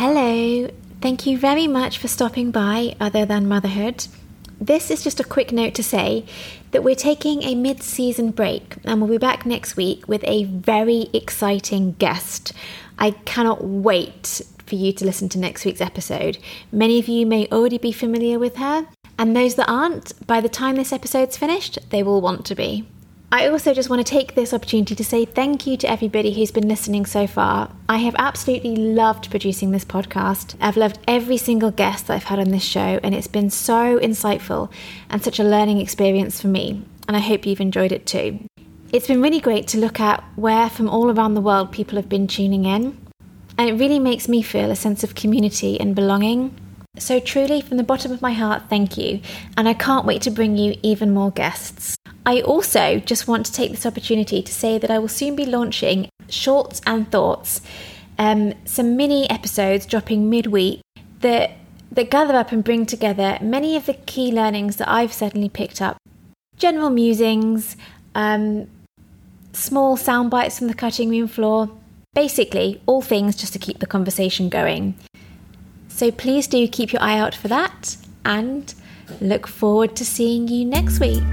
Hello, thank you very much for stopping by, Other Than Motherhood. This is just a quick note to say that we're taking a mid season break and we'll be back next week with a very exciting guest. I cannot wait for you to listen to next week's episode. Many of you may already be familiar with her, and those that aren't, by the time this episode's finished, they will want to be. I also just want to take this opportunity to say thank you to everybody who's been listening so far. I have absolutely loved producing this podcast. I've loved every single guest that I've had on this show, and it's been so insightful and such a learning experience for me. And I hope you've enjoyed it too. It's been really great to look at where from all around the world people have been tuning in, and it really makes me feel a sense of community and belonging. So, truly, from the bottom of my heart, thank you, and I can't wait to bring you even more guests. I also just want to take this opportunity to say that I will soon be launching Shorts and Thoughts, um, some mini episodes dropping midweek that, that gather up and bring together many of the key learnings that I've certainly picked up. General musings, um, small sound bites from the cutting room floor, basically, all things just to keep the conversation going. So please do keep your eye out for that and look forward to seeing you next week.